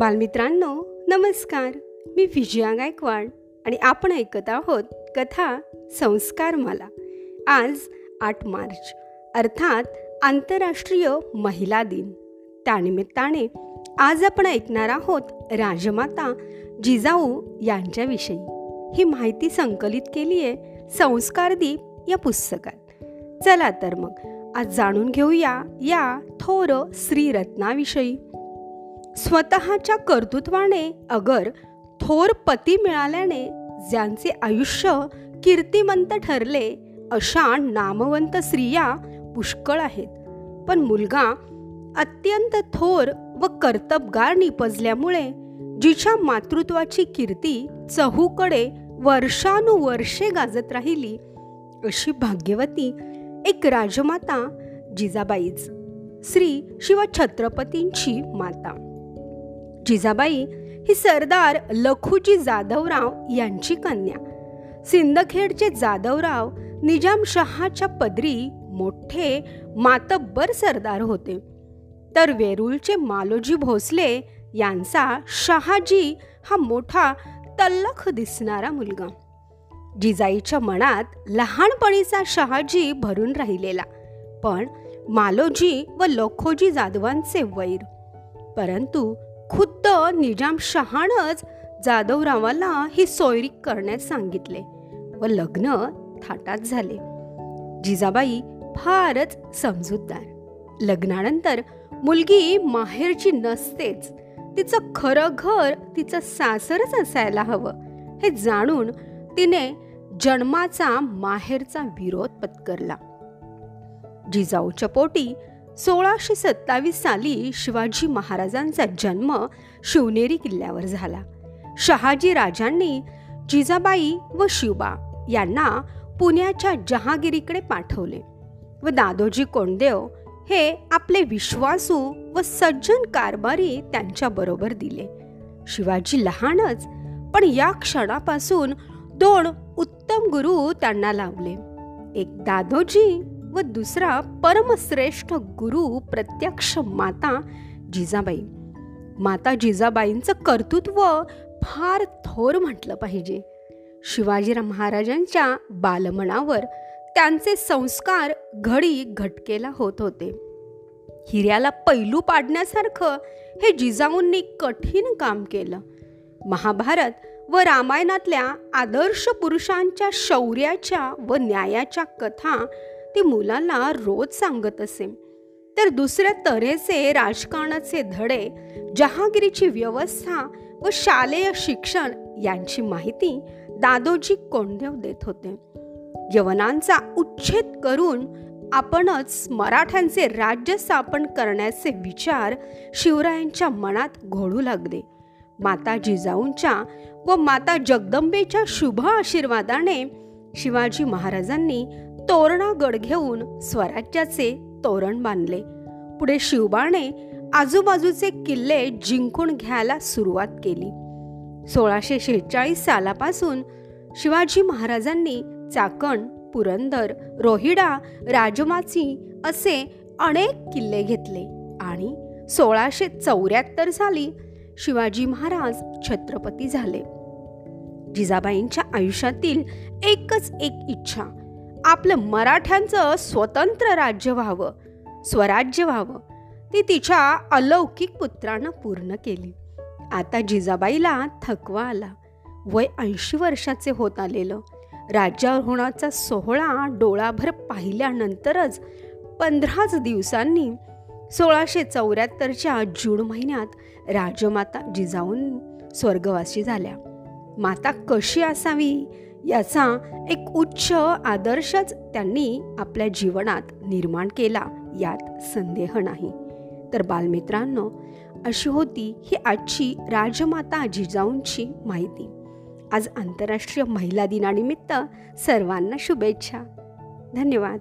बालमित्रांनो नमस्कार. मी विजया गायकवाड आणि आपण ऐकत आहोत कथा संस्कार मला. आज आठ मार्च अर्थात आंतरराष्ट्रीय महिला दिन. त्यानिमित्ताने आज आपण ऐकणार आहोत राजमाता जिजाऊ यांच्याविषयी. ही माहिती संकलित केली आहे संस्कारदीप या पुस्तकात. चला तर मग आज जाणून घेऊया या थोर श्रीरत्नाविषयी स्वतःच्या कर्तृत्वाने अगर थोर पती मिळाल्याने ज्यांचे आयुष्य कीर्तिमंत ठरले अशा नामवंत स्त्रिया पुष्कळ आहेत. पण मुलगा अत्यंत थोर व कर्तबगार निपजल्यामुळे जिच्या मातृत्वाची कीर्ती चहूकडे वर्षानुवर्षे गाजत राहिली अशी भाग्यवती एक राजमाता जिजाबाईच श्री शिवछत्रपतींची माता. जिजाबाई ही सरदार लखुजी जाधवराव यांची कन्या. सिंदखेडचे जाधवराव निजामशहाच्या पदरी मोठे मातब्बर सरदार होते. तर वेरूळचे मालोजी भोसले यांचा शहाजी हा मोठा तल्लख दिसणारा मुलगा. जिजाईच्या मनात लहानपणीचा शहाजी भरून राहिलेला पण मालोजी व लखोजी जाधवांचे वैर. परंतु खुद्द निजाम शहानच जाधवरावाला ही सोयरी करण्यास सांगितले व लग्न थाटात झाले. जिजाबाई फारच समजूतदार. लग्नानंतर मुलगी माहेरची नसतेच तिचं खरं घर तिचं सासरच असायला हवं हे जाणून तिने जन्माचा माहेरचा विरोध पत्करला. जिजाऊच्या पोटी सोळाशे सत्तावीस साली शिवाजी महाराजांचा जन्म शिवनेरी किल्ल्यावर झाला. शहाजी राजांनी जिजाबाई व शिवबा यांना पुण्याच्या जहागिरीकडे पाठवले व दादोजी कोंडदेव हे आपले विश्वासू व सज्जन कारभारी त्यांच्याबरोबर दिले. शिवाजी लहानच पण या क्षणापासून दोन उत्तम गुरु त्यांना लावले एक दादोजी व दुसरा परमश्रेष्ठ गुरु प्रत्यक्ष माता जिजाबाई. माता जिजाबाईंचं कर्तृत्व फार थोर म्हटलं पाहिजे. शिवाजीराव महाराजांच्या बालमनावर त्यांचे संस्कार घडी घटकेला होत होते. हिऱ्याला पैलू पाडण्यासारखं हे जिजाऊंनी कठीण काम केलं. महाभारत व रामायणातल्या आदर्श पुरुषांच्या शौर्याच्या व न्यायाच्या कथा ती मुलांना रोज सांगत असे. तर दुसऱ्या तऱ्हेचे राजकारणाचे धडे जहागिरीची व्यवस्था व शालेय शिक्षण यांची माहिती दादोजी कोंडदेव देत होते. यवनांचा उच्छेद करून आपणच मराठ्यांचे राज्य स्थापन करण्याचे विचार शिवरायांच्या मनात घोळू लागले. माता जिजाऊंच्या व माता जगदंबेच्या शुभ आशीर्वादाने शिवाजी महाराजांनी तोरणागड घेऊन स्वराज्याचे तोरण बांधले. पुढे शिवबाने आजूबाजूचे किल्ले जिंकून घ्यायला सुरुवात केली. सोळाशे शेहेचाळीस सालापासून शिवाजी महाराजांनी चाकण पुरंदर रोहिडा राजमाची असे अनेक किल्ले घेतले आणि सोळाशे चौऱ्याहत्तर साली शिवाजी महाराज छत्रपती झाले. जिजाबाईंच्या आयुष्यातील एकच एक इच्छा आपलं मराठ्यांचं स्वतंत्र राज्य व्हावं स्वराज्य व्हावं ती तिच्या अलौकिक पुत्रानं पूर्ण केली. आता जिजाबाईला थकवा आला. वय ऐंशी वर्षाचे होत आलेलं. राज्यावर होण्याचा सोहळा डोळाभर पाहिल्यानंतरच पंधराच दिवसांनी सोळाशे चौऱ्याहत्तरच्या जून महिन्यात राजमाता जिजाऊन स्वर्गवासी झाल्या. माता कशी असावी? याचा एक उच्च आदर्शच त्यांनी आपल्या जीवनात निर्माण केला यात संदेह नाही. तर बालमित्रांनो अशी होती ही आजची राजमाता जिजाऊंची माहिती. आज आंतरराष्ट्रीय महिला दिनानिमित्त सर्वांना शुभेच्छा. धन्यवाद.